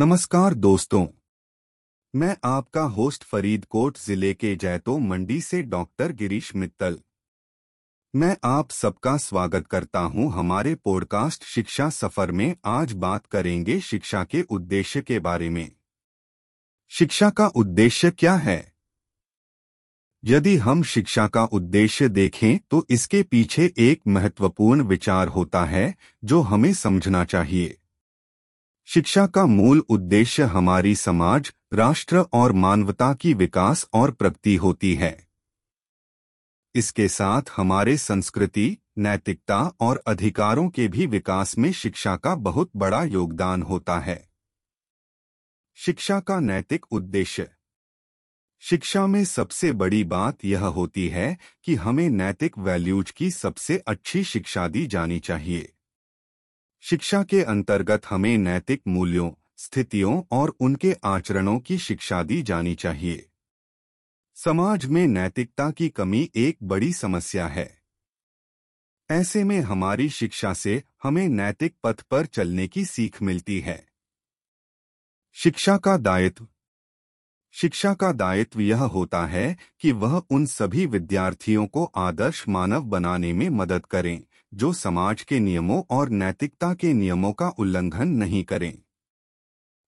नमस्कार दोस्तों। मैं आपका होस्ट फरीदकोट ज़िले के जैतो मंडी से डॉक्टर गिरीश मित्तल। मैं आप सबका स्वागत करता हूँ हमारे पॉडकास्ट शिक्षा सफ़र में। आज बात करेंगे शिक्षा के उद्देश्य के बारे में। शिक्षा का उद्देश्य क्या है? यदि हम शिक्षा का उद्देश्य देखें तो इसके पीछे एक महत्वपूर्ण विचार होता है, जो हमें समझना चाहिए। शिक्षा का मूल उद्देश्य हमारी समाज, राष्ट्र और मानवता की विकास और प्रगति होती है। इसके साथ हमारे संस्कृति, नैतिकता और अधिकारों के भी विकास में शिक्षा का बहुत बड़ा योगदान होता है। शिक्षा का नैतिक उद्देश्य। शिक्षा में सबसे बड़ी बात यह होती है कि हमें नैतिक वैल्यूज़ की सबसे अच्छी शिक्षा दी जानी चाहिए। शिक्षा के अंतर्गत हमें नैतिक मूल्यों, स्थितियों और उनके आचरणों की शिक्षा दी जानी चाहिए। समाज में नैतिकता की कमी एक बड़ी समस्या है। ऐसे में हमारी शिक्षा से हमें नैतिक पथ पर चलने की सीख मिलती है। शिक्षा का दायित्व। शिक्षा का दायित्व यह होता है कि वह उन सभी विद्यार्थियों को आदर्श मानव बनाने में मदद करें। जो समाज के नियमों और नैतिकता के नियमों का उल्लंघन नहीं करें।